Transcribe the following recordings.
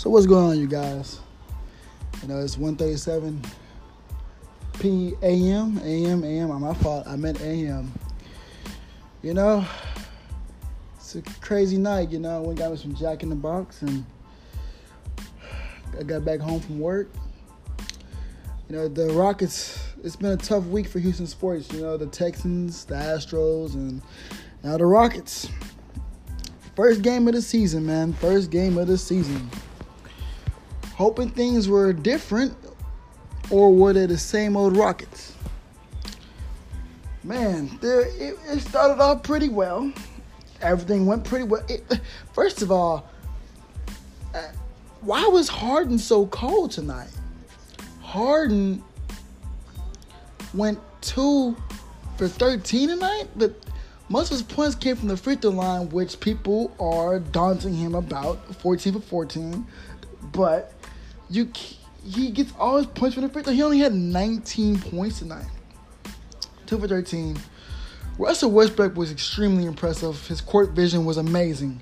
So what's going on, you guys? You know, it's 1:37 p.m. a.m. a.m. a.m. On my fault, I meant a.m. You know, it's a crazy night. You know, I went got me some Jack in the Box, and I got back home from work. You know, the Rockets. It's been a tough week for Houston sports. You know, the Texans, the Astros, and now the Rockets. First game of the season, man. First game of the season hoping things were different, or were they the same old Rockets? Man, there it, it started off pretty well. Everything went pretty well. It, first of all, uh, why was Harden so cold tonight? Harden went two for 13 tonight, but most of his points came from the free throw line, which people are daunting him about 14 for 14. But you he gets all his points from the free throw. He only had 19 points tonight. 2 for 13. Russell Westbrook was extremely impressive. His court vision was amazing.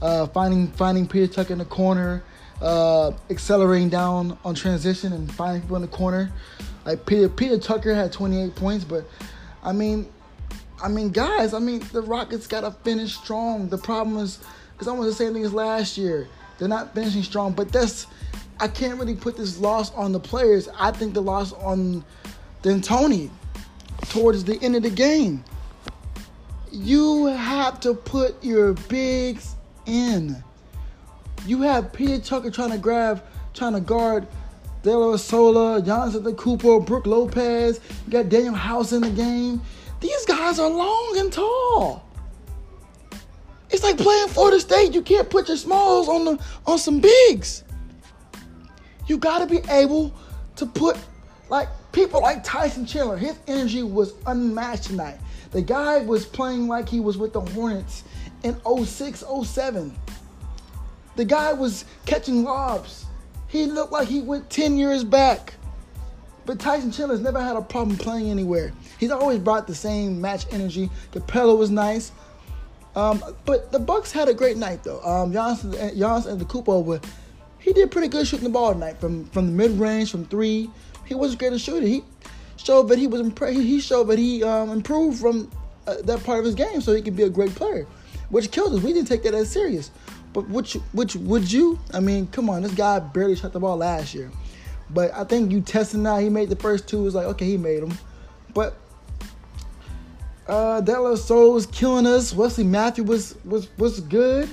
Uh, finding finding P.J. Tucker in the corner, uh, accelerating down on transition and finding people in the corner. Like Peter P.J. Tucker had 28 points, but I mean, I mean, guys, I mean, the Rockets gotta finish strong. The problem is, it's almost the same thing as last year. They're not finishing strong, but that's I can't really put this loss on the players. I think the loss on D'Antoni towards the end of the game. You have to put your bigs in. You have P.J. Tucker trying to grab, trying to guard De La Sola, Jonathan Cooper, Brook Lopez. You got Danuel House in the game. These guys are long and tall. It's like playing Florida State. You can't put your smalls on the on some bigs. You got to be able to put like people like Tyson Chandler. His energy was unmatched tonight. The guy was playing like he was with the Hornets in 06, 07. The guy was catching lobs. He looked like he went 10 years back. But Tyson Chandler's never had a problem playing anywhere. He's always brought the same match energy. Capela was nice. Um, but the Bucks had a great night though. Um, Giannis, Giannis Antetokounmpo were he did pretty good shooting the ball tonight from from the mid range, from three. He was a great shooter. He showed that he was impre- He showed that he um, improved from uh, that part of his game, so he could be a great player, which killed us. We didn't take that as serious. But which which would you? I mean, come on, this guy barely shot the ball last year. But I think you testing now. He made the first two. It's like okay, he made them. But uh, De Soul was killing us. Wesley Matthew was was was good.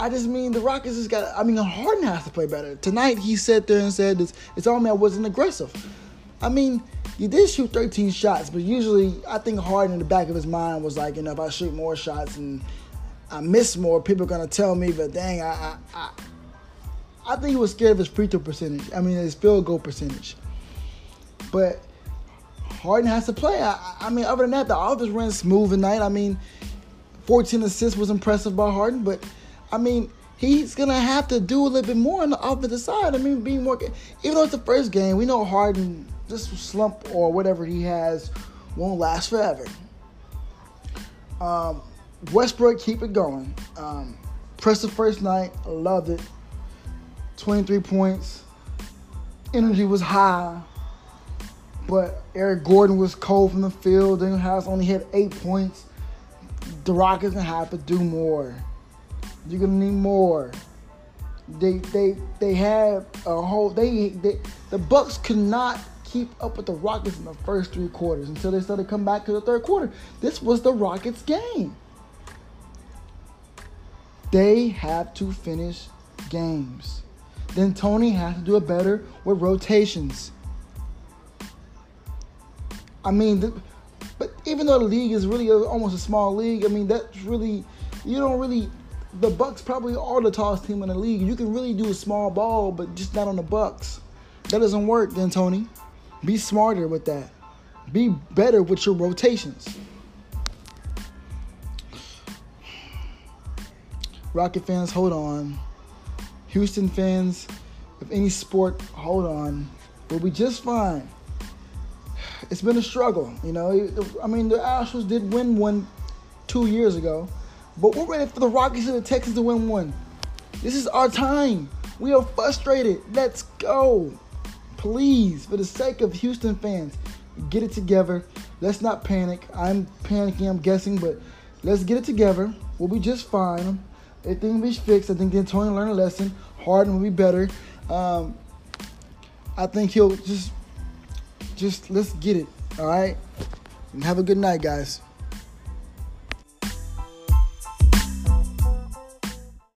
I just mean the Rockets just got. I mean, Harden has to play better. Tonight he sat there and said it's, it's all me. I wasn't aggressive. I mean, you did shoot 13 shots, but usually I think Harden in the back of his mind was like, you know, if I shoot more shots and I miss more, people are gonna tell me. But dang, I I, I, I think he was scared of his free throw percentage. I mean, his field goal percentage. But Harden has to play. I, I mean, other than that, the offense ran smooth tonight. I mean, 14 assists was impressive by Harden, but I mean, he's gonna have to do a little bit more on the offensive side. I mean, being more even though it's the first game, we know Harden this slump or whatever he has won't last forever. Um, Westbrook, keep it going. Um, press the first night, loved it. 23 points. Energy was high. But Eric Gordon was cold from the field. Danuel House only had eight points. The Rockets gonna have to do more. You're gonna need more. They they they have a whole they, they the Bucks could not keep up with the Rockets in the first three quarters until they started to come back to the third quarter. This was the Rockets game. They have to finish games. D'Antoni has to do it better with rotations. I mean, the, but even though the league is really a, almost a small league, I mean that's really you don't really the Bucks probably are the tallest team in the league. You can really do a small ball, but just not on the Bucks. That doesn't work, D'Antoni. Be smarter with that. Be better with your rotations. Rocket fans, hold on. Houston fans of any sport, hold on. We'll be just fine. It's been a struggle, you know. I mean, the Astros did win one two years ago. But we're ready for the Rockies and the Texans to win one. This is our time. We are frustrated. Let's go. Please, for the sake of Houston fans, get it together. Let's not panic. I'm panicking, I'm guessing, but let's get it together. We'll be just fine. Everything will be fixed. I think Antonio learned a lesson. Harden will be better. Um, I think he'll just, just let's get it. All right. And have a good night, guys.